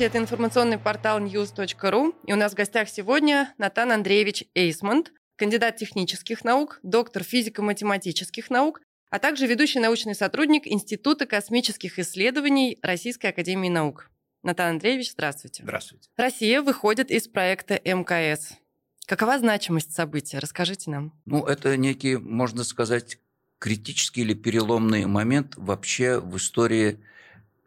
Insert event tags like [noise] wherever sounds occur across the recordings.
Здравствуйте, это информационный портал news.ru. И у нас в гостях сегодня Натан Андреевич Эйсмонт, кандидат технических наук, доктор физико-математических наук, а также ведущий научный сотрудник Института космических исследований Российской Академии Наук. Натан Андреевич, здравствуйте. Здравствуйте. Россия выходит из проекта МКС. Какова значимость события? Расскажите нам. Ну, это некий, можно сказать, критический или переломный момент вообще в истории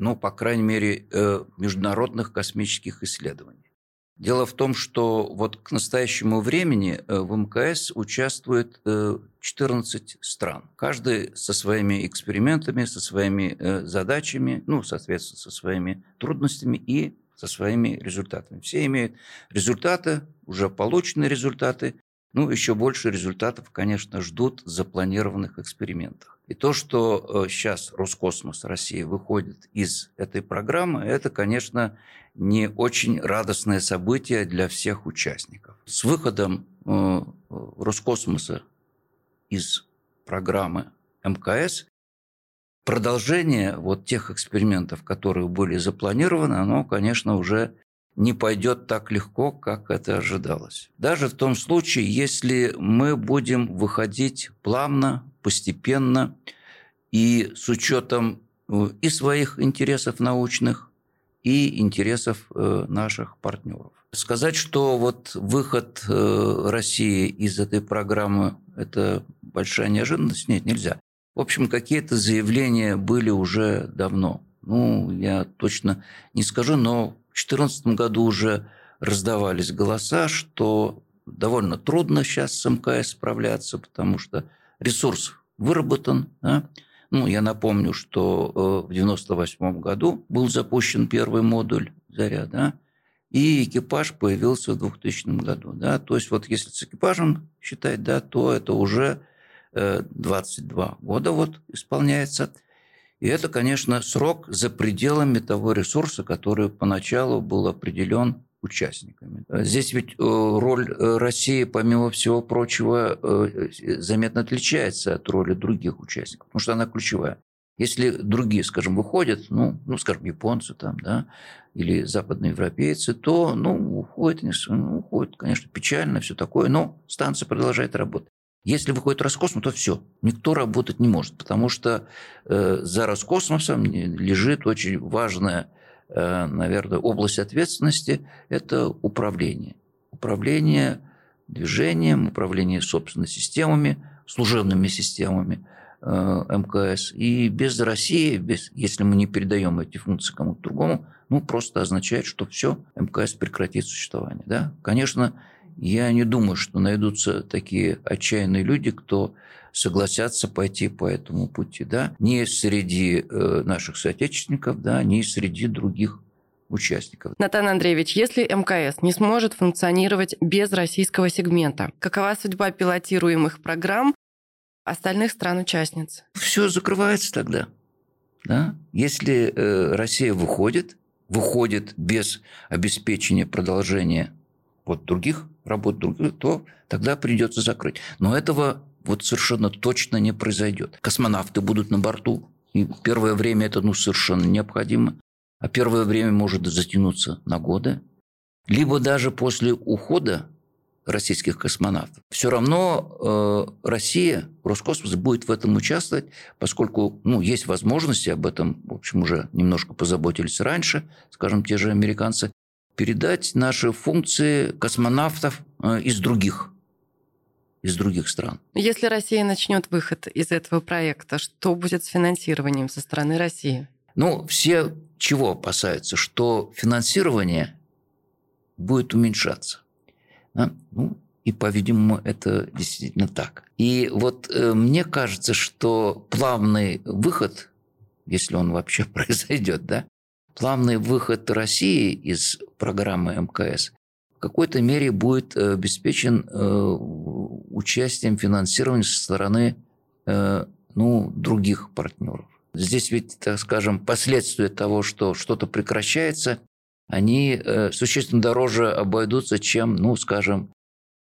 ну, по крайней мере, э, международных космических исследований. Дело в том, что вот к настоящему времени э, в МКС участвует 14 э, стран. Каждый со своими экспериментами, со своими задачами, ну, соответственно, со своими трудностями и со своими результатами. Все имеют результаты, уже полученные результаты, ну, еще больше результатов, конечно, ждут запланированных экспериментах. И то, что сейчас э, Роскосмос России выходит из этой программы, это, конечно, не очень радостное событие для всех участников. С выходом э, Роскосмоса из программы МКС продолжение вот тех экспериментов, которые были запланированы, оно, конечно, уже не пойдет так легко, как это ожидалось. Даже в том случае, если мы будем выходить плавно, постепенно и с учетом э, и своих интересов научных, и интересов э, наших партнеров. Сказать, что вот выход э, России из этой программы – это большая неожиданность, нет, нельзя. В общем, какие-то заявления были уже давно. Ну, я точно не скажу, но 2014 году уже раздавались голоса, что довольно трудно сейчас с МКС справляться, потому что ресурс выработан. Да? Ну, я напомню, что э, в 1998 году был запущен первый модуль «Заря», да? и экипаж появился в 2000 году. Да? То есть вот если с экипажем считать, да, то это уже 22 э, года вот исполняется – и это, конечно, срок за пределами того ресурса, который поначалу был определен участниками. Здесь ведь э, роль э, России, помимо всего прочего, э, заметно отличается от роли других участников, потому что она ключевая. Если другие, скажем, выходят, ну, ну скажем, японцы там, да, или западноевропейцы, то, ну, уходят, ну, уходят, конечно, печально, все такое, но станция продолжает работать. Если выходит Роскосмос, то все, никто работать не может, потому что э, за Роскосмосом лежит очень важная, э, наверное, область ответственности – это управление. Управление движением, управление собственными системами, служебными системами э, МКС. И без России, без, если мы не передаем эти функции кому-то другому, ну, просто означает, что все, МКС прекратит существование. Да? Конечно, я не думаю, что найдутся такие отчаянные люди, кто согласятся пойти по этому пути, да, не среди э, наших соотечественников, да, не среди других участников. Натан Андреевич, если МКС не сможет функционировать без российского сегмента, какова судьба пилотируемых программ остальных стран-участниц? Все закрывается тогда. Да? Если э, Россия выходит, выходит без обеспечения продолжения вот других работ, других, то тогда придется закрыть. Но этого вот совершенно точно не произойдет. Космонавты будут на борту, и первое время это ну, совершенно необходимо, а первое время может затянуться на годы. Либо даже после ухода российских космонавтов. Все равно э, Россия, Роскосмос будет в этом участвовать, поскольку ну, есть возможности, об этом, в общем, уже немножко позаботились раньше, скажем, те же американцы, передать наши функции космонавтов э, из других из других стран. Если Россия начнет выход из этого проекта, что будет с финансированием со стороны России? Ну, все чего опасаются? Что финансирование будет уменьшаться. Да? Ну, и, по-видимому, это действительно так. И вот э, мне кажется, что плавный выход, если он вообще [laughs] произойдет, да, плавный выход России из программы МКС в какой-то мере будет э, обеспечен э, участием финансирования со стороны э, ну, других партнеров. Здесь ведь, так скажем, последствия того, что что-то прекращается, они существенно дороже обойдутся, чем, ну, скажем,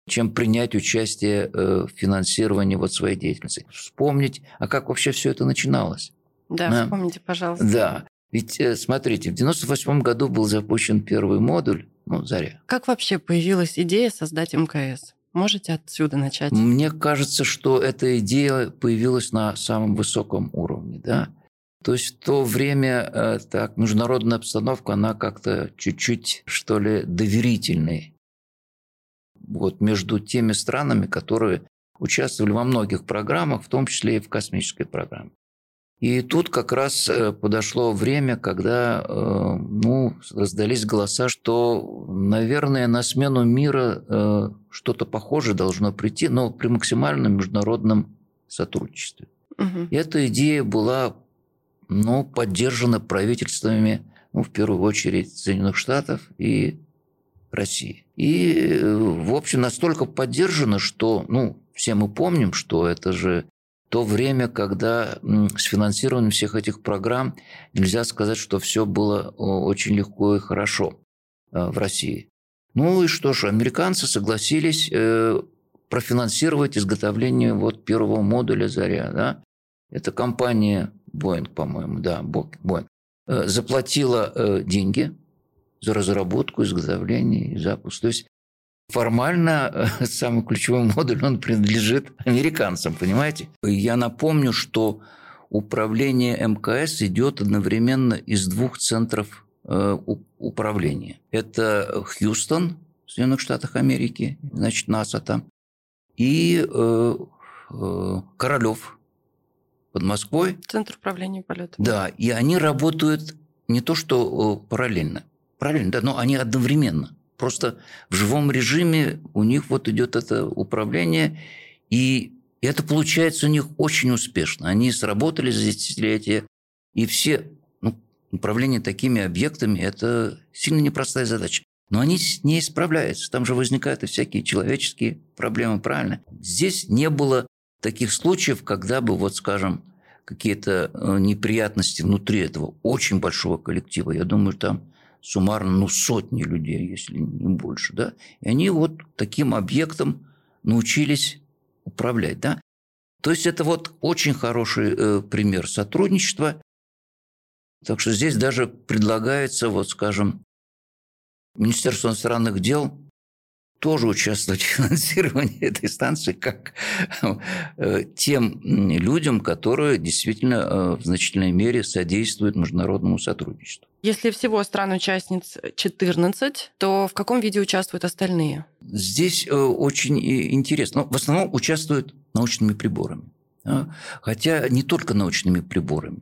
чем принять участие в финансировании вот своей деятельности. Вспомнить, а как вообще все это начиналось. Да, да, вспомните, пожалуйста. Да. Ведь, э, смотрите, в 98 году был запущен первый модуль, ну, «Заря». Как вообще появилась идея создать МКС? Можете отсюда начать? Мне кажется, что эта идея появилась на самом высоком уровне, да. То есть в то время э, так, международная обстановка, она как-то чуть-чуть, что ли, доверительной. Вот между теми странами, которые участвовали во многих программах, в том числе и в космической программе. И тут как раз э, подошло время, когда э, ну, раздались голоса, что, наверное, на смену мира э, что-то похожее должно прийти, но при максимальном международном сотрудничестве. Угу. И эта идея была ну, поддержана правительствами, ну, в первую очередь, Соединенных Штатов и России. И, в общем, настолько поддержана, что, ну, все мы помним, что это же то время, когда с финансированием всех этих программ нельзя сказать, что все было очень легко и хорошо э, в России. Ну и что ж, американцы согласились э, профинансировать изготовление вот первого модуля «Заря». Да? Это компания Boeing, по-моему, да, Boeing, э, заплатила деньги за разработку, изготовление и запуск. То есть формально э, [laughs] самый ключевой модуль, он принадлежит американцам, понимаете? Я напомню, что управление МКС идет одновременно из двух центров э, управления. Это Хьюстон в Соединенных Штатах Америки, значит, НАСА там, и э, Королев под Москвой. Центр управления полетами. Да, и они работают не то что параллельно, параллельно, да, но они одновременно – Просто в живом режиме у них вот идет это управление, и это получается у них очень успешно. Они сработали за десятилетия, и все ну, управление такими объектами – это сильно непростая задача. Но они с ней справляются. Там же возникают и всякие человеческие проблемы, правильно? Здесь не было таких случаев, когда бы, вот скажем, какие-то э, неприятности внутри этого очень большого коллектива. Я думаю, там суммарно ну, сотни людей, если не больше. Да? И они вот таким объектом научились управлять. Да? То есть это вот очень хороший э, пример сотрудничества. Так что здесь даже предлагается, вот скажем, Министерство иностранных дел тоже участвовать в финансировании [laughs] этой станции как э, тем людям, которые действительно э, в значительной мере содействуют международному сотрудничеству. Если всего стран-участниц 14, то в каком виде участвуют остальные? Здесь э, очень интересно. Но ну, в основном участвуют научными приборами. Хотя не только научными приборами.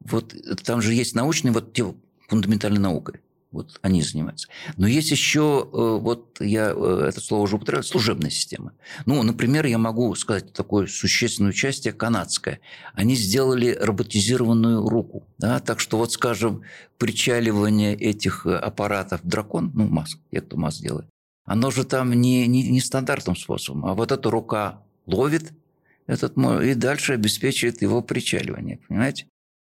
Вот там же есть научные, вот те фундаментальной наукой. Вот они занимаются. Но есть еще, э, вот я э, это слово уже употреблял, служебная система. Ну, например, я могу сказать такое существенное участие канадское. Они сделали роботизированную руку. Да? Так что, вот, скажем, причаливание этих э, аппаратов дракон, ну, МАС, те, кто МАС делает, оно же там не, не, не стандартным способом, а вот эта рука ловит этот и дальше обеспечивает его причаливание, понимаете?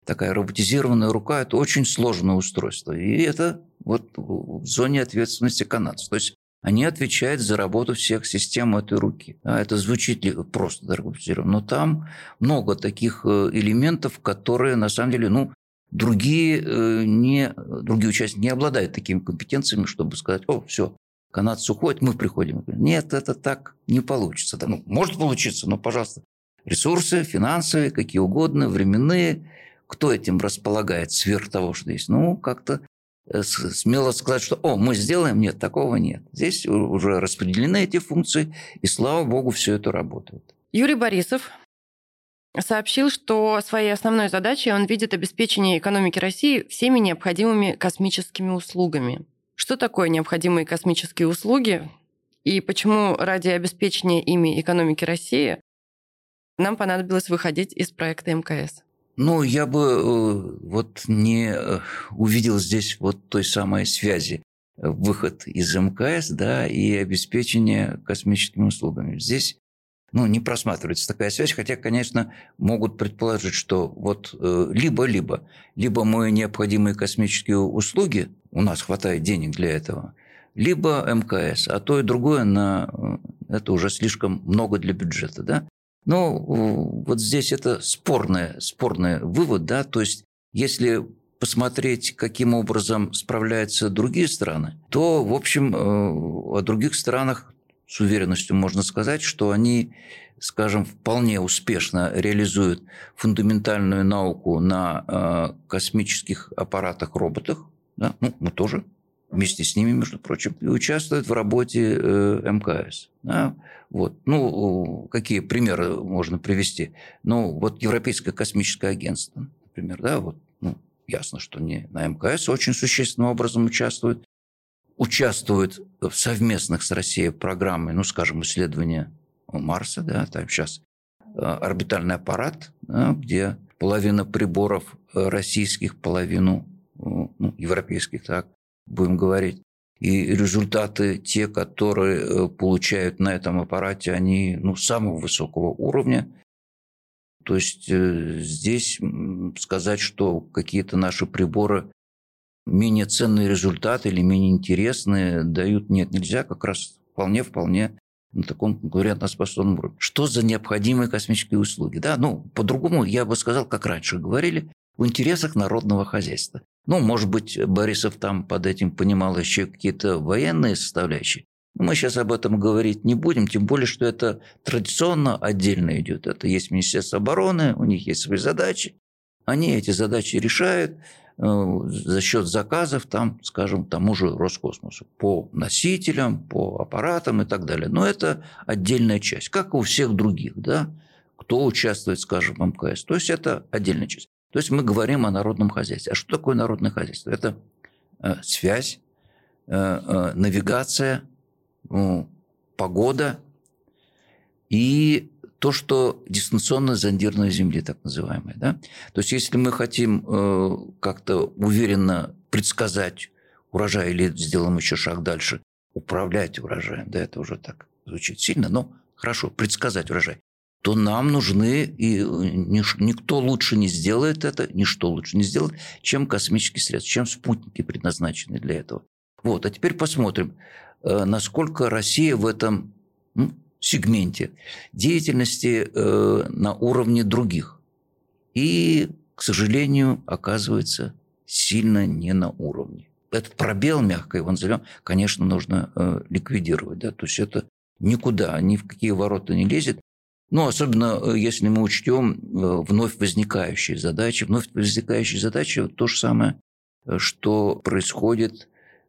такая роботизированная рука – это очень сложное устройство. И это вот в зоне ответственности канадцев. То есть они отвечают за работу всех систем этой руки. Это звучит просто роботизировано, но там много таких э, элементов, которые на самом деле, ну, другие, э, не, другие участники не обладают такими компетенциями, чтобы сказать, о, все, канадцы уходят, мы приходим. Нет, это так не получится. Ну, может получиться, но, пожалуйста, ресурсы финансовые, какие угодно, временные – кто этим располагает сверх того, что есть? Ну, как-то смело сказать, что «О, мы сделаем». Нет, такого нет. Здесь уже распределены эти функции, и, слава богу, все это работает. Юрий Борисов сообщил, что своей основной задачей он видит обеспечение экономики России всеми необходимыми космическими услугами. Что такое необходимые космические услуги и почему ради обеспечения ими экономики России нам понадобилось выходить из проекта МКС? Ну, я бы э, вот не э, увидел здесь вот той самой связи э, выход из МКС, да, и обеспечение космическими услугами. Здесь ну, не просматривается такая связь, хотя, конечно, могут предположить, что вот либо-либо, либо мы необходимые космические услуги, у нас хватает денег для этого, либо МКС, а то и другое на это уже слишком много для бюджета, да. Ну, вот здесь это спорный, спорный вывод, да, то есть если посмотреть, каким образом справляются другие страны, то, в общем, о других странах с уверенностью можно сказать, что они, скажем, вполне успешно реализуют фундаментальную науку на э, космических аппаратах-роботах. Да? Ну, мы тоже вместе с ними, между прочим, и участвуют в работе э, МКС. Да? Вот. Ну, какие примеры можно привести? Ну, вот Европейское космическое агентство, например, да, вот, ну, ясно, что не на МКС очень существенным образом участвует участвуют в совместных с Россией программах, ну, скажем, исследования Марса, да, там сейчас э, орбитальный аппарат, да, где половина приборов э, российских, половину э, ну, европейских, так будем говорить. И результаты, те, которые получают на этом аппарате, они ну, самого высокого уровня. То есть здесь сказать, что какие-то наши приборы менее ценные результаты или менее интересные дают. Нет, нельзя как раз вполне-вполне на таком конкурентоспособном уровне. Что за необходимые космические услуги? Да, ну, по-другому я бы сказал, как раньше говорили, в интересах народного хозяйства. Ну, может быть, Борисов там под этим понимал еще какие-то военные составляющие. Мы сейчас об этом говорить не будем, тем более, что это традиционно отдельно идет. Это есть Министерство обороны, у них есть свои задачи. Они эти задачи решают, Э, за счет заказов, там, скажем, тому же Роскосмосу, по носителям, по аппаратам и так далее. Но это отдельная часть, как и у всех других, да, кто участвует, скажем, в МКС. То есть это отдельная часть. То есть мы говорим о народном хозяйстве. А что такое народное хозяйство? Это э, связь, э, навигация, погода и то, что дистанционно зондирование Земли, так называемое. Да? То есть, если мы хотим э, как-то уверенно предсказать урожай или сделаем еще шаг дальше, управлять урожаем, да, это уже так звучит сильно, но хорошо, предсказать урожай, то нам нужны, и никто лучше не сделает это, ничто лучше не сделает, чем космические средства, чем спутники предназначены для этого. Вот, а теперь посмотрим, э, насколько Россия в этом сегменте деятельности э, на уровне других. И, к сожалению, оказывается сильно не на уровне. Этот пробел, мягко его назовем, конечно, нужно э, ликвидировать. Да? То есть это никуда, ни в какие ворота не лезет. Ну, особенно э, если мы учтем э, вновь возникающие задачи. Вновь возникающие задачи – то же самое, э, что происходит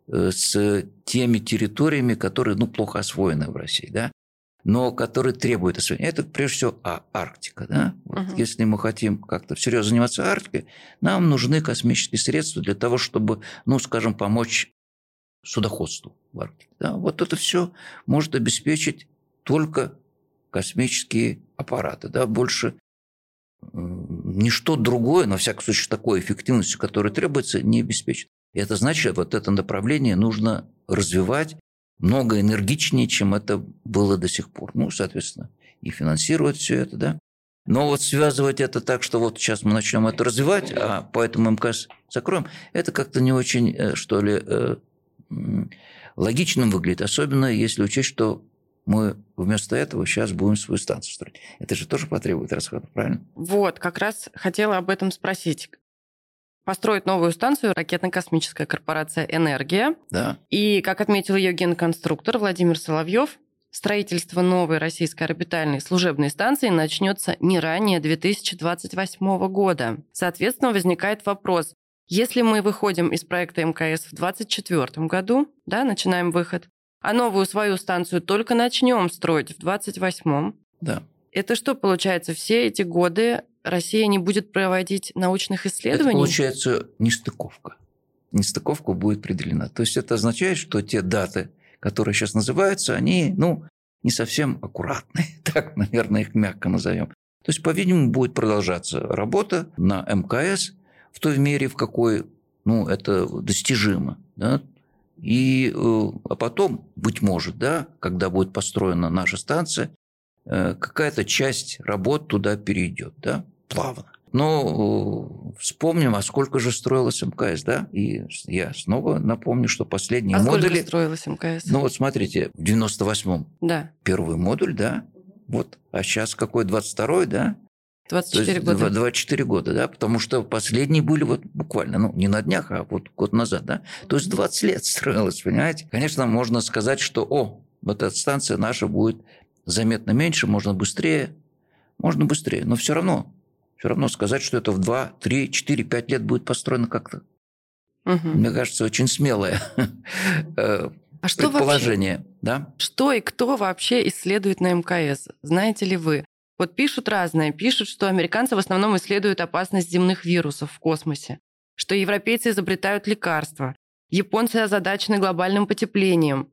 с теми территориями, которые ну, плохо освоены в России. Да? но который требует освоения. Это прежде всего а, Арктика. Да? Вот угу. Если мы хотим как-то всерьез заниматься Арктикой, нам нужны космические средства для того, чтобы, ну, скажем, помочь судоходству в Арктике. Да? Вот это все может обеспечить только космические аппараты. Да? Больше ничто другое, но, во всяком случае, такой эффективностью, которая требуется, не обеспечит. И это значит, вот это направление нужно развивать много энергичнее, чем это было до сих пор. Ну, соответственно, и финансировать все это, да. Но вот связывать это так, что вот сейчас мы начнем это развивать, а поэтому МКС закроем, это как-то не очень, э, что ли, э, логичным выглядит. Особенно если учесть, что мы вместо этого сейчас будем свою станцию строить. Это же тоже потребует расходов, правильно? Вот, как раз хотела об этом спросить построить новую станцию ракетно-космическая корпорация «Энергия». Да. И, как отметил ее генконструктор Владимир Соловьев, строительство новой российской орбитальной служебной станции начнется не ранее 2028 года. Соответственно, возникает вопрос, если мы выходим из проекта МКС в 2024 году, да, начинаем выход, а новую свою станцию только начнем строить в 2028, да. это что получается? Все эти годы Россия не будет проводить научных исследований? Это получается нестыковка. Нестыковка будет определена. То есть это означает, что те даты, которые сейчас называются, они ну, не совсем аккуратные. [laughs] Так, наверное, их мягко назовем. То есть, по-видимому, будет продолжаться работа на МКС в той мере, в какой ну, это достижимо. Да? И, э, а потом, быть может, да, когда будет построена наша станция, э, какая-то часть работ туда перейдет. Да? плавно. Но э, вспомним, а сколько же строилось МКС, да? И я снова напомню, что последние а модули... сколько строилось МКС? Ну вот смотрите, в 98-м да. первый модуль, да? Вот. А сейчас какой, 22-й, да? 24 есть, года. 24 года, да, потому что последние были вот буквально, ну, не на днях, а вот год назад, да. То есть 20 лет строилась, понимаете. Конечно, можно сказать, что, о, вот эта станция наша будет заметно меньше, можно быстрее, можно быстрее, но все равно, все равно сказать, что это в 2, 3, 4, 5 лет будет построено как-то, угу. мне кажется, очень смелое [laughs] э, а что предположение. Вообще, да? Что и кто вообще исследует на МКС? Знаете ли вы? Вот пишут разное. Пишут, что американцы в основном исследуют опасность земных вирусов в космосе, что европейцы изобретают лекарства, японцы озадачены глобальным потеплением,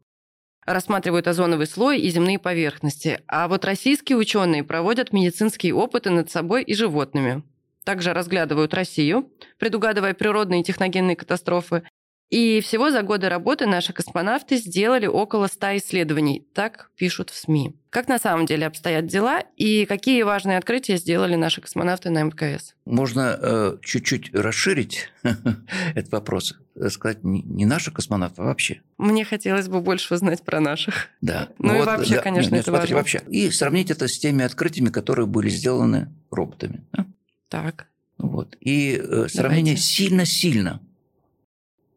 рассматривают озоновый слой и земные поверхности. А вот российские ученые проводят медицинские опыты над собой и животными. Также разглядывают Россию, предугадывая природные и техногенные катастрофы, и всего за годы работы наши космонавты сделали около 100 исследований, так пишут в СМИ. Как на самом деле обстоят дела и какие важные открытия сделали наши космонавты на МКС? Можно э, чуть-чуть расширить [laughs] этот вопрос, сказать не, не наши космонавты, а вообще. Мне хотелось бы больше узнать про наших. Да. Ну, [laughs] ну и вообще, да, конечно, нет, это смотри, важно. Вообще. И сравнить это с теми открытиями, которые были сделаны роботами. Да? Так. Вот. И э, сравнение сильно-сильно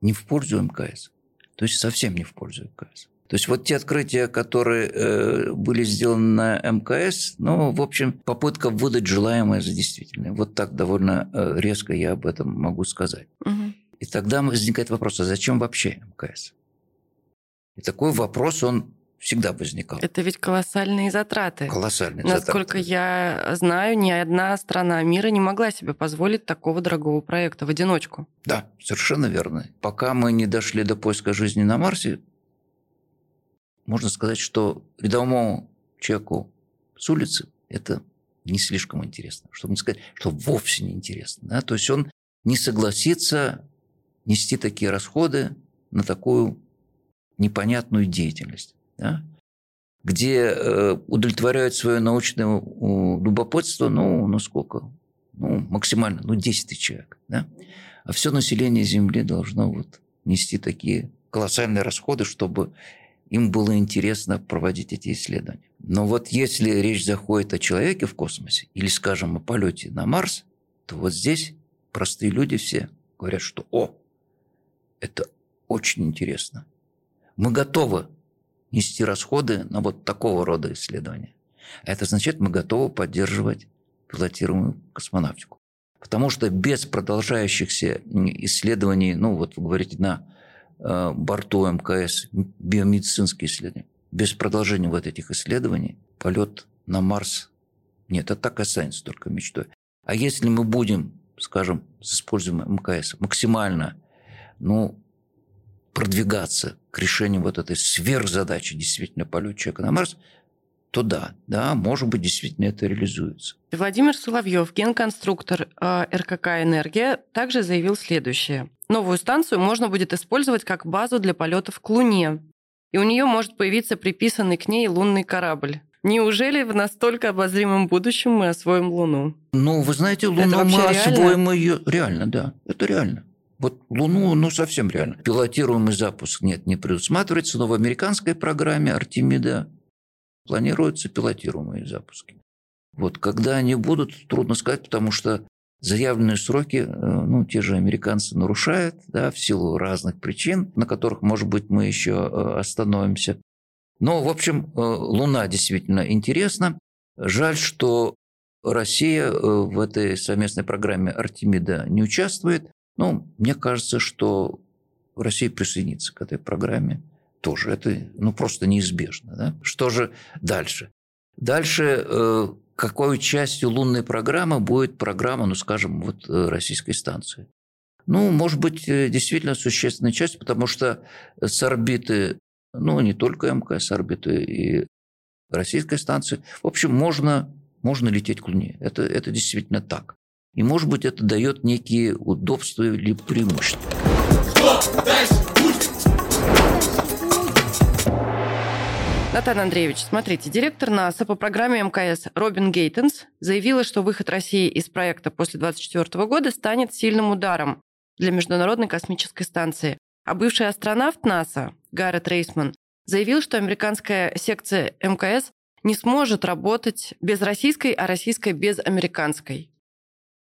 не в пользу МКС. То есть совсем не в пользу МКС. То есть вот те открытия, которые э, были сделаны на мкс, ну, в общем, попытка выдать желаемое за действительное. Вот так довольно э, резко я об этом могу сказать. Угу. И тогда возникает вопрос, а зачем вообще МКС? И такой вопрос, он всегда возникал. Это ведь колоссальные затраты. Колоссальные Насколько затраты. я знаю, ни одна страна мира не могла себе позволить такого дорогого проекта в одиночку. Да, совершенно верно. Пока мы не дошли до поиска жизни на Марсе, можно сказать, что рядовому человеку с улицы это не слишком интересно. Чтобы не сказать, что вовсе не интересно. Да? То есть он не согласится нести такие расходы на такую непонятную деятельность да, где э, удовлетворяют свое научное любопытство, ну, ну сколько? Ну, максимально, ну, 10 тысяч человек. Да? А все население Земли должно вот нести такие колоссальные расходы, чтобы им было интересно проводить эти исследования. Но вот если речь заходит о человеке в космосе или, скажем, о полете на Марс, то вот здесь простые люди все говорят, что «О, это очень интересно. Мы готовы нести расходы на вот такого рода исследования. Это значит, мы готовы поддерживать пилотируемую космонавтику. Потому что без продолжающихся исследований, ну вот вы говорите, на э, борту МКС, биомедицинские исследования, без продолжения вот этих исследований полет на Марс, нет, это так останется только мечтой. А если мы будем, скажем, с использованием МКС максимально ну, продвигаться к решению вот этой сверхзадачи действительно полет человека на Марс, то да, да, может быть, действительно это реализуется. Владимир Соловьев, генконструктор э, РКК «Энергия», также заявил следующее. Новую станцию можно будет использовать как базу для полетов к Луне, и у нее может появиться приписанный к ней лунный корабль. Неужели в настолько обозримом будущем мы освоим Луну? Ну, вы знаете, Луну мы реально? освоим ее реально, да, это реально. Вот Луну, ну, совсем реально. Пилотируемый запуск нет, не предусматривается, но в американской программе Артемида планируются пилотируемые запуски. Вот когда они будут, трудно сказать, потому что заявленные сроки, э, ну, те же американцы нарушают, да, в силу разных причин, на которых, может быть, мы еще э, остановимся. Но, в общем, э, Луна действительно интересна. Жаль, что Россия в этой совместной программе Артемида не участвует. Ну, мне кажется, что Россия присоединится к этой программе тоже. Это ну, просто неизбежно. Да? Что же дальше? Дальше э, какой частью лунной программы будет программа, ну, скажем, вот э, российской станции? Ну, может быть, э, действительно существенная часть, потому что с орбиты, ну, не только МКС, с орбиты и российской станции, в общем, можно, можно лететь к Луне. Это, это действительно так. И, может быть, это дает некие удобства или преимущества. Натан Андреевич, смотрите, директор НАСА по программе МКС Робин Гейтенс заявила, что выход России из проекта после 2024 года станет сильным ударом для Международной космической станции. А бывший астронавт НАСА Гаррет Рейсман заявил, что американская секция МКС не сможет работать без российской, а российской без американской.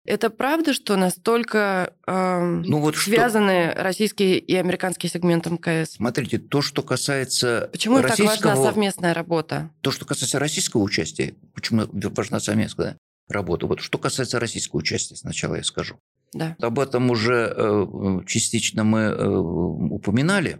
Это правда, что настолько э, ну, вот связаны что... российские и американские сегменты МКС? Смотрите, то, что касается Почему российского... так важна совместная работа? То, что касается российского участия, почему важна совместная работа? Вот что касается российского участия, сначала я скажу. Да. Об этом уже э, частично мы э, упоминали.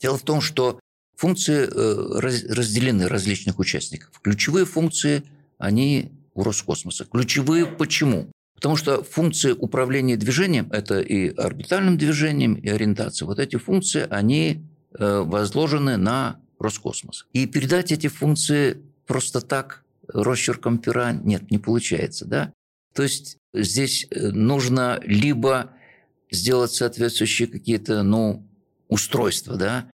Дело в том, что функции э, раз, разделены различных участников. Ключевые функции, они у Роскосмоса. Ключевые почему? Потому что функции управления движением – это и орбитальным движением, и ориентация. Вот эти функции, они э, возложены на Роскосмос. И передать эти функции просто так росчерком пера нет, не получается. Да? То есть здесь э, нужно либо сделать соответствующие какие-то ну, устройства, да,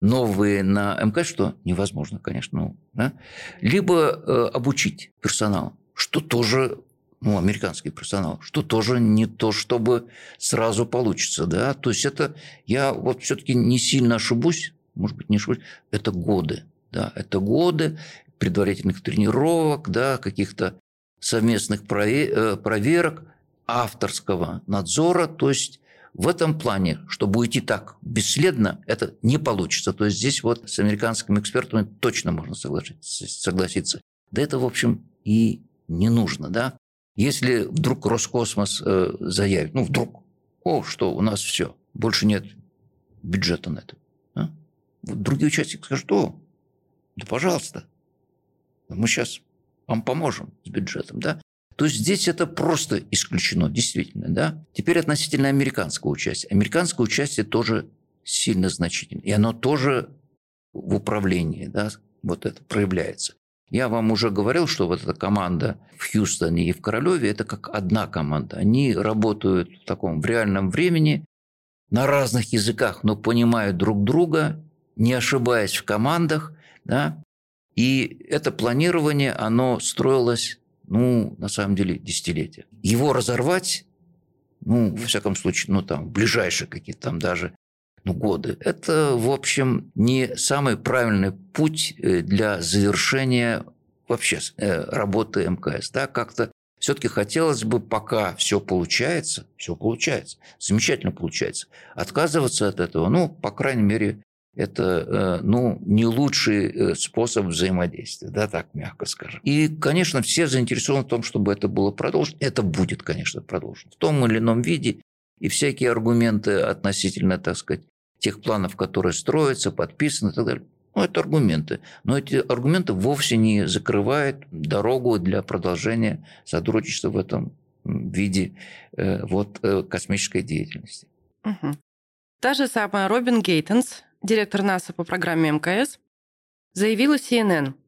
новые на МК, что невозможно, конечно, ну, да? либо э, обучить персонал, что тоже ну, американский персонал, что тоже не то, чтобы сразу получится, да, то есть это, я вот все-таки не сильно ошибусь, может быть, не ошибусь, это годы, да, это годы предварительных тренировок, да, каких-то совместных э, проверок, авторского надзора, то есть в этом плане, чтобы уйти так бесследно, это не получится. То есть здесь вот с американскими экспертами точно можно согласиться. Да это, в общем, и не нужно, да. Если вдруг Роскосмос э, заявит, ну вдруг, о, что у нас все, больше нет бюджета на это. А? Вот другие участники скажут, о, да пожалуйста, мы сейчас вам поможем с бюджетом, да. То есть здесь это просто исключено, действительно, да. Теперь относительно американского участия. Американское участие тоже сильно значительно, и оно тоже в управлении, да, вот это проявляется. Я вам уже говорил, что вот эта команда в Хьюстоне и в Королеве – это как одна команда. Они работают в таком в реальном времени, на разных языках, но понимают друг друга, не ошибаясь в командах. Да? И это планирование, оно строилось, ну, на самом деле, десятилетия. Его разорвать, ну, во всяком случае, ну, там, ближайшие какие-то там даже годы. Это, в общем, не самый правильный путь э, для завершения вообще э, работы МКС. Да? Как-то все-таки хотелось бы, пока все получается, все получается, замечательно получается, отказываться от этого, ну, по крайней мере, это э, ну, не лучший способ взаимодействия, да, так мягко скажем. И, конечно, все заинтересованы в том, чтобы это было продолжено. Это будет, конечно, продолжено в том или ином виде. И всякие аргументы относительно, так сказать, тех планов, которые строятся, подписаны и так далее. Ну, это аргументы. Но эти аргументы вовсе не закрывают дорогу для продолжения сотрудничества в этом виде э, вот, э, космической деятельности. Угу. Та же самая Робин Гейтенс, директор НАСА по программе МКС, заявила CNN –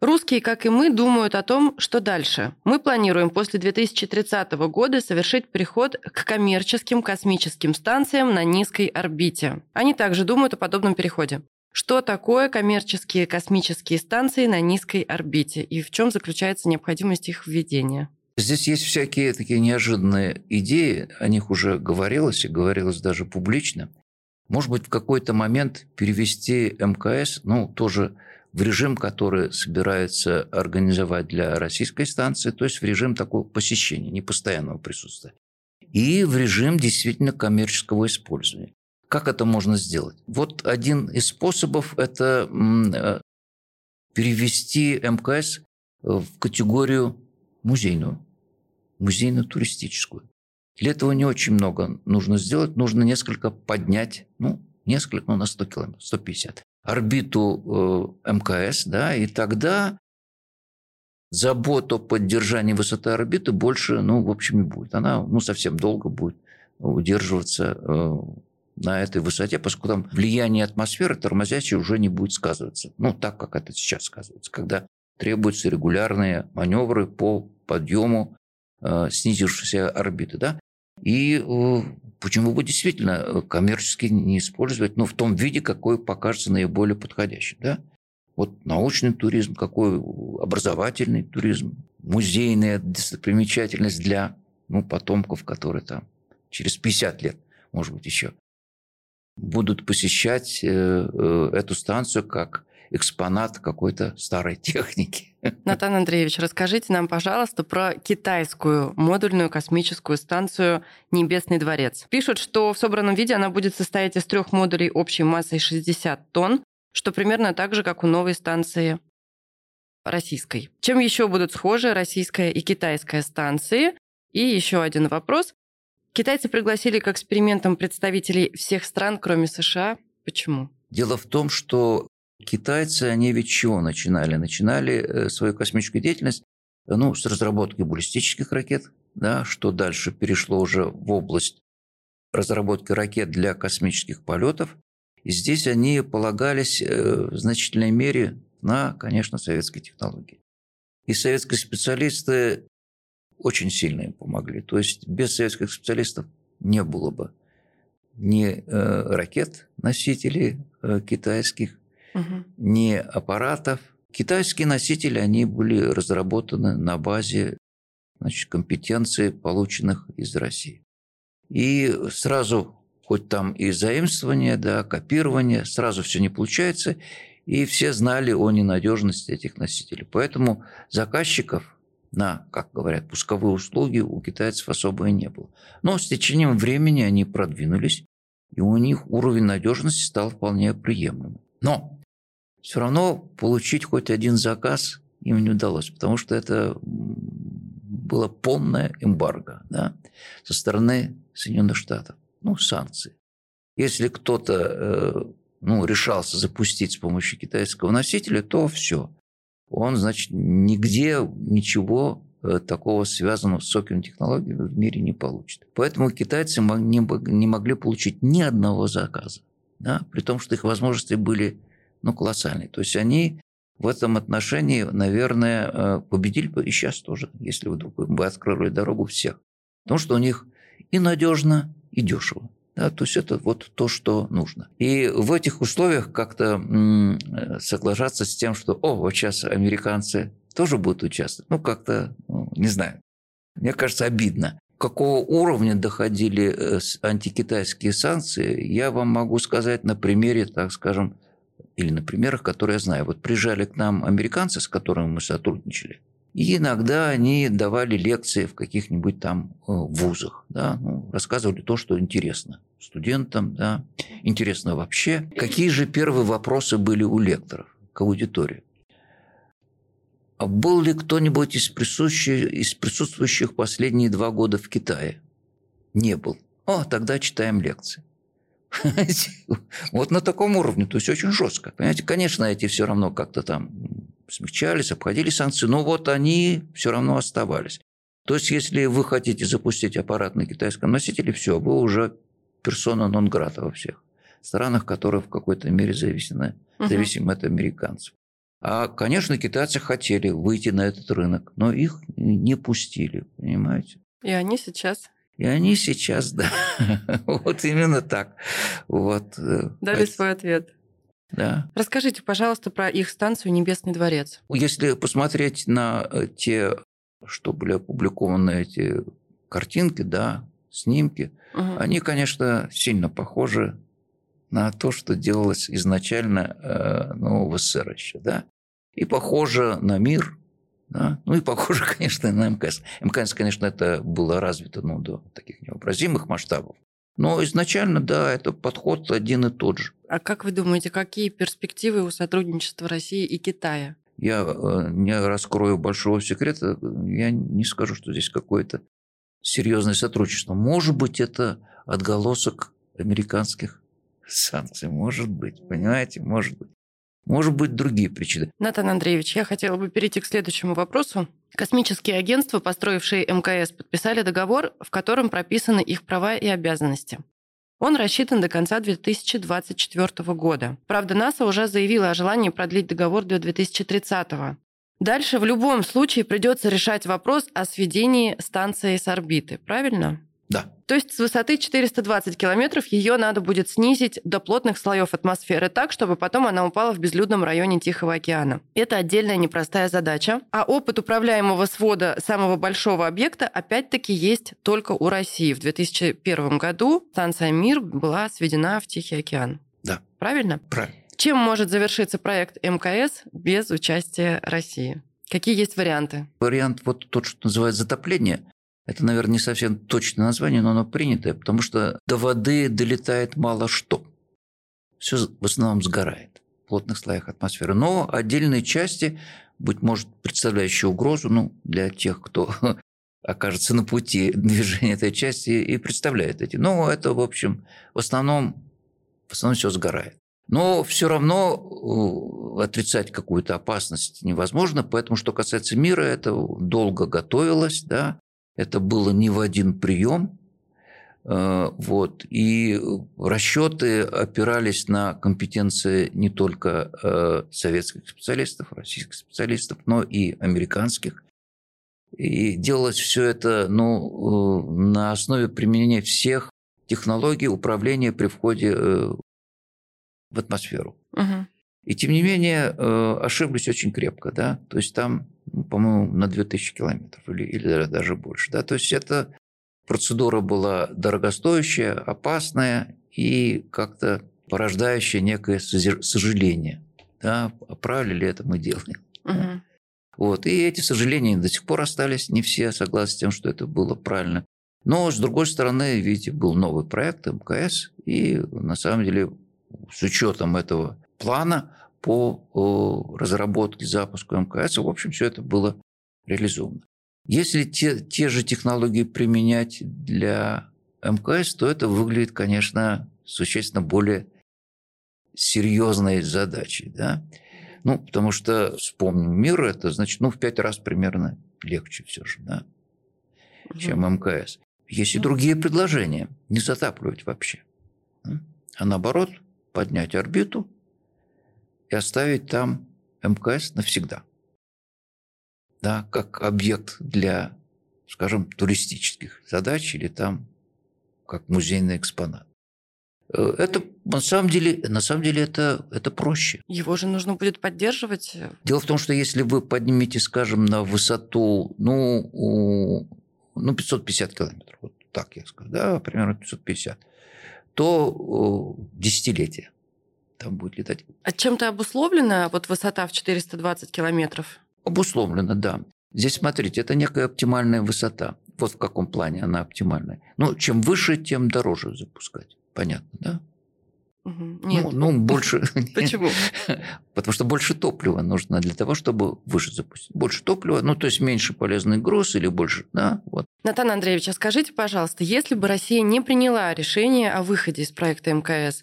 Русские, как и мы, думают о том, что дальше. Мы планируем после 2030 года совершить переход к коммерческим космическим станциям на низкой орбите. Они также думают о подобном переходе. Что такое коммерческие космические станции на низкой орбите и в чем заключается необходимость их введения? Здесь есть всякие такие неожиданные идеи, о них уже говорилось и говорилось даже публично. Может быть, в какой-то момент перевести МКС, ну, тоже в режим, который собирается организовать для российской станции, то есть в режим такого посещения, непостоянного присутствия. И в режим действительно коммерческого использования. Как это можно сделать? Вот один из способов – это э, перевести МКС в категорию музейную, музейно-туристическую. Для этого не очень много нужно сделать, нужно несколько поднять, ну, несколько, ну, на 100 километров, 150 орбиту э, МКС, да, и тогда забот о поддержании высоты орбиты больше, ну, в общем, не будет. Она, ну, совсем долго будет удерживаться э, на этой высоте, поскольку там влияние атмосферы тормозящей уже не будет сказываться. Ну, так, как это сейчас сказывается, когда требуются регулярные маневры по подъему э, снизившейся орбиты. Да? И э, почему бы действительно э, коммерчески не использовать, ну, в том виде, какой покажется наиболее подходящим, да? Вот научный туризм, какой образовательный туризм, музейная достопримечательность для ну, потомков, которые там через 50 лет, может быть, еще будут посещать э, эту станцию как экспонат какой-то старой техники. [laughs] Натан Андреевич, расскажите нам, пожалуйста, про китайскую модульную космическую станцию «Небесный дворец». Пишут, что в собранном виде она будет состоять из трех модулей общей массой 60 тонн, что примерно так же, как у новой станции российской. Чем еще будут схожи российская и китайская станции? И еще один вопрос. Китайцы пригласили к экспериментам представителей всех стран, кроме США. Почему? Дело в том, что китайцы, они ведь чего начинали? Начинали э, свою космическую деятельность ну, с разработки баллистических ракет, да, что дальше перешло уже в область разработки ракет для космических полетов. И здесь они полагались э, в значительной мере на, конечно, советские технологии. И советские специалисты очень сильно им помогли. То есть без советских специалистов не было бы ни э, ракет, носителей э, китайских, угу. ни аппаратов. Китайские носители, они были разработаны на базе значит, компетенций, полученных из России. И сразу, хоть там и заимствование, да, копирование, сразу все не получается, и все знали о ненадежности этих носителей. Поэтому заказчиков на, как говорят, пусковые услуги у китайцев особо и не было. Но с течением времени они продвинулись, и у них уровень надежности стал вполне приемлемым. Но все равно получить хоть один заказ им не удалось, потому что это было полное эмбарго да, со стороны Соединенных Штатов, ну, санкции. Если кто-то э, ну, решался запустить с помощью китайского носителя, то все. Он, значит, нигде ничего э, такого связанного с высокими технологиями в мире не получит. Поэтому китайцы не могли получить ни одного заказа, да, при том, что их возможности были ну, колоссальные. То есть они в этом отношении, наверное, э, победили бы и сейчас тоже, если вдруг бы открыли дорогу всех. Потому что у них и надежно, и дешево. Да, то есть это вот то, что нужно. И в этих условиях как-то соглашаться с тем, что, о, вот сейчас американцы тоже будут участвовать, ну, как-то, ну, не знаю, мне кажется, обидно. Какого уровня доходили э, антикитайские санкции, я вам могу сказать на примере, так скажем, или на примерах, которые я знаю. Вот приезжали к нам американцы, с которыми мы сотрудничали, и иногда они давали лекции в каких-нибудь там э, вузах, да, ну, рассказывали то, что интересно студентам, да, интересно вообще. Какие же первые вопросы были у лекторов к аудитории? А был ли кто-нибудь из, из присутствующих последние два года в Китае? Не был. О, тогда читаем лекции. [laughs] Вот на таком уровне, то есть очень жестко. Понимаете, конечно, эти все равно как-то там смягчались, обходили санкции, но вот они все равно оставались. То есть, если вы хотите запустить аппарат на китайском носителе, все, вы уже персона нон-грата во всех странах, которые в какой-то мере зависимы, угу. зависимы от американцев. А, конечно, китайцы хотели выйти на этот рынок, но их не пустили, понимаете? И они сейчас и они сейчас, да, [laughs] вот именно так. Вот. Э, Дали свой ответ. Да. Расскажите, пожалуйста, про их станцию «Небесный дворец». Если посмотреть на э, те, что были опубликованы эти картинки, да, снимки, угу. они, конечно, сильно похожи на то, что делалось изначально э, ну, в СССР еще, да, и похоже на мир, да? Ну и похоже, [laughs] конечно, на МКС. МКС, конечно, это было развито ну, до таких невообразимых масштабов. Но изначально, да, это подход один и тот же. А как вы думаете, какие перспективы у сотрудничества России и Китая? Я э, не раскрою большого секрета, я не скажу, что здесь какое-то серьезное сотрудничество. Может быть, это отголосок американских [laughs] санкций. Может быть, понимаете, может быть. Может быть, другие причины. Натан Андреевич, я хотела бы перейти к следующему вопросу. Космические агентства, построившие МКС, подписали договор, в котором прописаны их права и обязанности. Он рассчитан до конца 2024 года. Правда, НАСА уже заявила о желании продлить договор до 2030. Дальше в любом случае придется решать вопрос о сведении станции с орбиты, правильно? То есть с высоты 420 километров ее надо будет снизить до плотных слоев атмосферы так, чтобы потом она упала в безлюдном районе Тихого океана. Это отдельная непростая задача. А опыт управляемого свода самого большого объекта опять-таки есть только у России. В 2001 году станция «Мир» была сведена в Тихий океан. Да. Правильно? Правильно. Чем может завершиться проект МКС без участия России? Какие есть варианты? Вариант вот тот, что называют затопление. Это, наверное, не совсем точное название, но оно принятое, потому что до воды долетает мало что. Все в основном сгорает в плотных слоях атмосферы. Но отдельные части, быть может, представляющие угрозу ну, для тех, кто [laughs] окажется на пути движения этой части и представляет эти. Но это, в общем, в основном, в основном все сгорает. Но все равно отрицать какую-то опасность невозможно, поэтому, что касается мира, это долго готовилось, да, это было не в один прием, э, вот, и расчеты опирались на компетенции не только э, советских специалистов, российских специалистов, но и американских. И делалось все это ну, на основе применения всех технологий управления при входе в атмосферу. Угу. И тем не менее э, ошиблись очень крепко, да, то есть там, ну, по-моему, на 2000 километров или, или даже больше, да, то есть эта процедура была дорогостоящая, опасная и как-то порождающая некое сожаление, да, а правильно ли это мы делаем. Угу. Да? Вот. И эти сожаления до сих пор остались, не все согласны с тем, что это было правильно. Но, с другой стороны, видите, был новый проект МКС, и на самом деле с учетом этого плана по разработке, запуску МКС, в общем, все это было реализовано. Если те, те же технологии применять для МКС, то это выглядит, конечно, существенно более серьезной задачей. Да? Ну, потому что, вспомним, мир это, значит, ну, в пять раз примерно легче все же, да, угу. чем МКС. Есть и другие предложения. Не затапливать вообще. А наоборот, поднять орбиту и оставить там МКС навсегда. Да, как объект для, скажем, туристических задач или там как музейный экспонат. Э, это на самом деле, на самом деле это, это проще. Его же нужно будет поддерживать. Дело в том, что если вы поднимете, скажем, на высоту, ну, ну 550 километров, вот так я скажу, да, примерно 550, то десятилетие там будет летать. А чем-то обусловлена вот высота в 420 километров? Обусловлена, да. Здесь, смотрите, это некая оптимальная высота. Вот в каком плане она оптимальная. Ну, чем выше, тем дороже запускать. Понятно, да? Угу. Нет. Ну, ну, больше... [laughs] Почему? [laughs] Потому что больше топлива нужно для того, чтобы выше запустить. Больше топлива, ну, то есть меньше полезный груз или больше, да, вот. Натан Андреевич, а скажите, пожалуйста, если бы Россия не приняла решение о выходе из проекта МКС,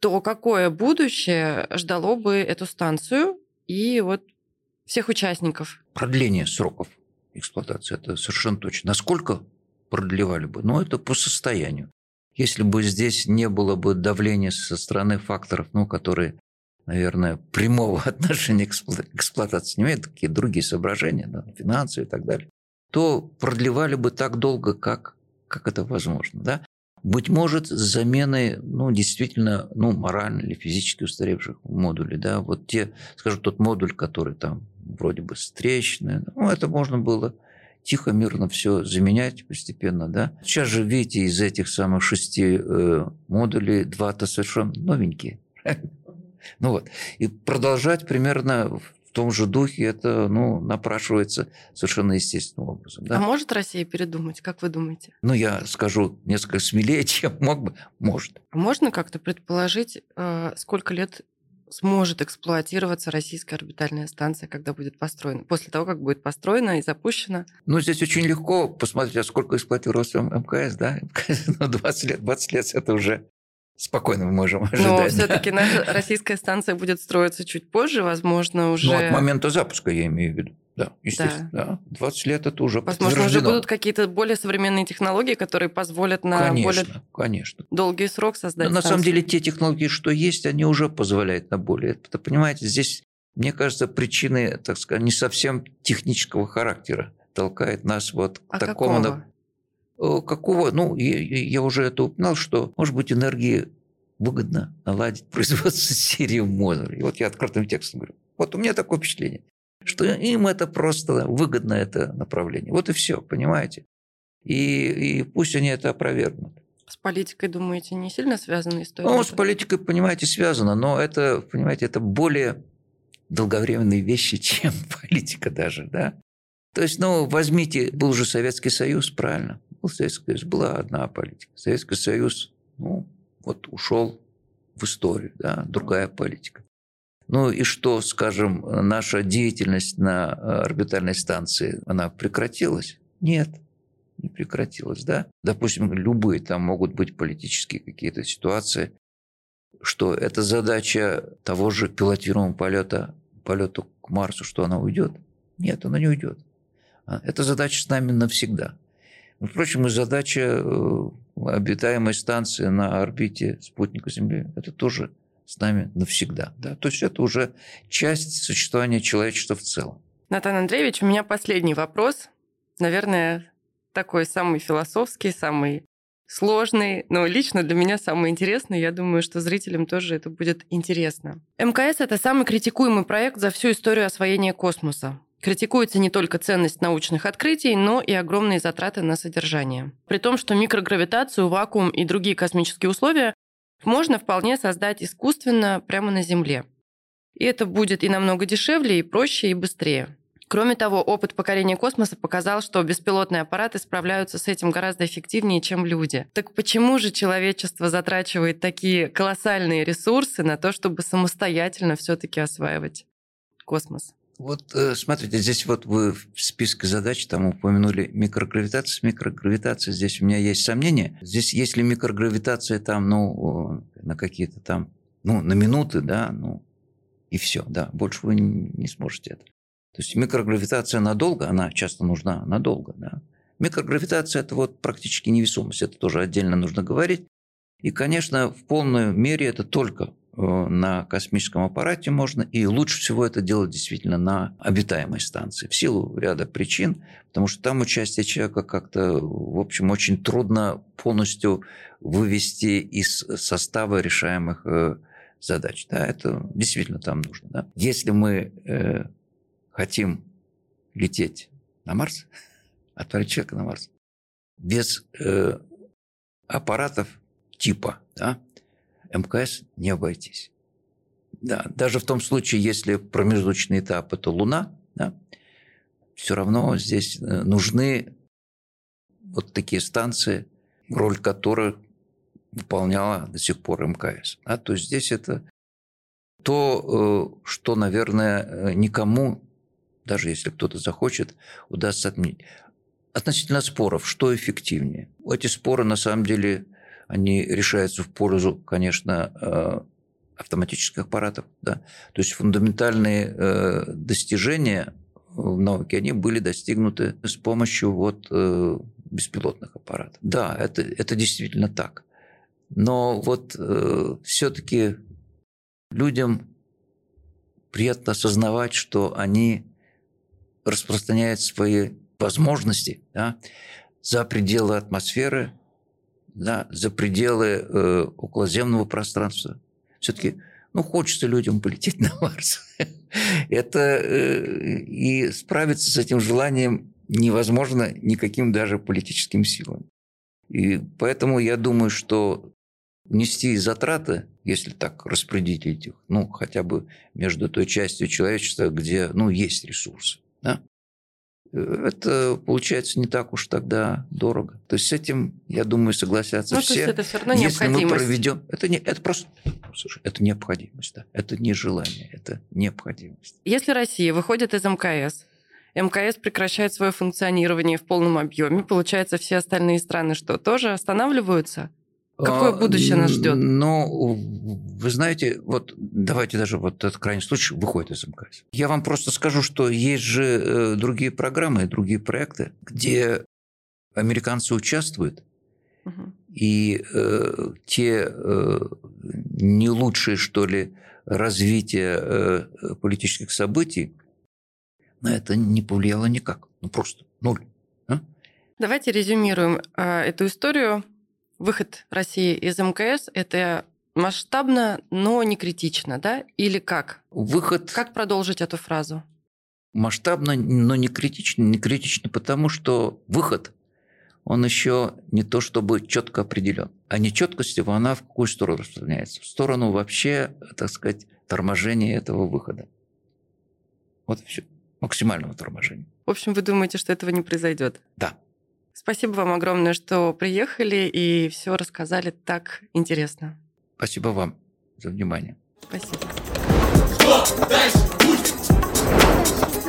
то какое будущее ждало бы эту станцию и вот всех участников? Продление сроков эксплуатации, это совершенно точно. Насколько продлевали бы? Ну, это по состоянию. Если бы здесь не было бы давления со стороны факторов, ну, которые, наверное, прямого [laughs] отношения к эксплуатации не имеют, такие другие соображения, да, финансы и так далее, то продлевали бы так долго, как, как это возможно. Да? Быть может, с заменой, ну, действительно, ну, морально или физически устаревших модулей, да, вот те, скажем, тот модуль, который там вроде бы с трещиной, ну, это можно было тихо, мирно все заменять постепенно, да. Сейчас же, видите, из этих самых шести э, модулей два-то совершенно новенькие. Ну вот. И продолжать примерно в том же духе это ну, напрашивается совершенно естественным образом. Да? А может Россия передумать, как вы думаете? Ну, я скажу несколько смелее, [laughs] чем мог бы. Может. А можно как-то предположить, э, сколько лет сможет эксплуатироваться российская орбитальная станция, когда будет построена, после того, как будет построена и запущена? Ну, здесь очень легко посмотреть, а сколько эксплуатировался МКС, да? МКС, [laughs] ну, 20 лет, 20 лет – это уже спокойно мы можем ожидать. Но все-таки наша российская станция будет строиться чуть позже, возможно, уже... Ну, от момента запуска, я имею в виду. Да, естественно. Да. Да. 20 лет это уже Возможно, уже будут какие-то более современные технологии, которые позволят на конечно, более конечно. долгий срок создать Но На самом деле, те технологии, что есть, они уже позволяют на более... Это, понимаете, здесь, мне кажется, причины, так сказать, не совсем технического характера толкает нас вот а к такому... Какого? Какого? Ну, я, я уже это упоминал, что, может быть, энергии выгодно наладить [laughs] производство серии модулей. И вот я открытым текстом говорю. Вот у меня такое впечатление что им это просто выгодно, это направление. Вот и все, понимаете? И, и пусть они это опровергнут. С политикой, думаете, не сильно связана история? Ну, с политикой, понимаете, связано, но это, понимаете, это более долговременные вещи, [laughs] чем политика даже, да. То есть, ну, возьмите, был же Советский Союз, правильно? Был Советский Союз, была одна политика. Советский Союз, ну, вот ушел в историю, да, другая политика. Ну и что, скажем, наша деятельность на э, орбитальной станции, она прекратилась? Нет, не прекратилась, да. Допустим, любые там могут быть политические какие-то ситуации, что это задача того же пилотируемого полета, полету к Марсу, что она уйдет? Нет, она не уйдет. А, это задача с нами навсегда. Впрочем, и задача э, обитаемой станции на орбите спутника Земли – это тоже с нами навсегда. Да? То есть это уже часть существования человечества в целом. Натан Андреевич, у меня последний вопрос. Наверное, такой самый философский, самый сложный, но лично для меня самый интересный. Я думаю, что зрителям тоже это будет интересно. МКС — это самый критикуемый проект за всю историю освоения космоса. Критикуется не только ценность научных открытий, но и огромные затраты на содержание. При том, что микрогравитацию, вакуум и другие космические условия можно вполне создать искусственно прямо на Земле. И это будет и намного дешевле, и проще, и быстрее. Кроме того, опыт покорения космоса показал, что беспилотные аппараты справляются с этим гораздо эффективнее, чем люди. Так почему же человечество затрачивает такие колоссальные ресурсы на то, чтобы самостоятельно все-таки осваивать космос? Вот э, смотрите, здесь вот вы в списке задач там упомянули микрогравитацию. С здесь у меня есть сомнения. Здесь если микрогравитация там, ну, на какие-то там, ну, на минуты, да, ну, и все, да, больше вы не сможете это. То есть микрогравитация надолго, она часто нужна надолго, да. Микрогравитация – это вот практически невесомость, это тоже отдельно нужно говорить. И, конечно, в полной мере это только Э, на космическом аппарате можно, и лучше всего это делать действительно на обитаемой станции, в силу ряда причин, потому что там участие человека как-то, в общем, очень трудно полностью вывести из состава решаемых э, задач. Да, это действительно там нужно. Да. Если мы э, хотим лететь на Марс, [laughs] отправить человека на Марс, без э, аппаратов типа, да, МКС не обойтись. Да, даже в том случае, если промежуточный этап – это Луна, да, все равно здесь э, нужны вот такие станции, роль которых выполняла до сих пор МКС. Да, то есть здесь это то, э, что, наверное, э, никому, даже если кто-то захочет, удастся отменить. Относительно споров, что эффективнее? Эти споры, на самом деле, они решаются в пользу, конечно, э, автоматических аппаратов. Да? То есть фундаментальные э, достижения в науке, они были достигнуты с помощью вот э, беспилотных аппаратов. Да, это, это действительно так. Но вот все-таки людям приятно осознавать, что они распространяют свои возможности да, за пределы атмосферы, да, за пределы э, околоземного пространства. Все-таки ну, хочется людям полететь [laughs] на Марс. Это э, и справиться с этим желанием невозможно никаким даже политическим силам. И поэтому я думаю, что нести затраты, если так распределить их, ну, хотя бы между той частью человечества, где, ну, есть ресурсы, да, это получается не так уж тогда дорого. То есть с этим, я думаю, согласятся ну, все. То есть это все равно Если мы проведем, это не, это просто, слушай, это необходимость, да. это не желание, это необходимость. Если Россия выходит из МКС, МКС прекращает свое функционирование в полном объеме, получается, все остальные страны что, тоже останавливаются? Какое а, будущее нас ждет? Ну, вы знаете, вот давайте даже вот этот крайний случай выходит из МКС. Я вам просто скажу, что есть же э, другие программы, другие проекты, где американцы участвуют, угу. и э, те э, не лучшие, что ли, развития э, политических событий на это не повлияло никак. Ну, просто ноль. А? Давайте резюмируем э, эту историю выход России из МКС – это масштабно, но не критично, да? Или как? Выход... Как продолжить эту фразу? Масштабно, но не критично. Не критично, потому что выход, он еще не то чтобы четко определен. А нечеткость его, она в какую сторону распространяется? В сторону вообще, так сказать, торможения этого выхода. Вот все. Максимального торможения. В общем, вы думаете, что этого не произойдет? Да. Спасибо вам огромное, что приехали и все рассказали так интересно. Спасибо вам за внимание. Спасибо. Что дальше будет?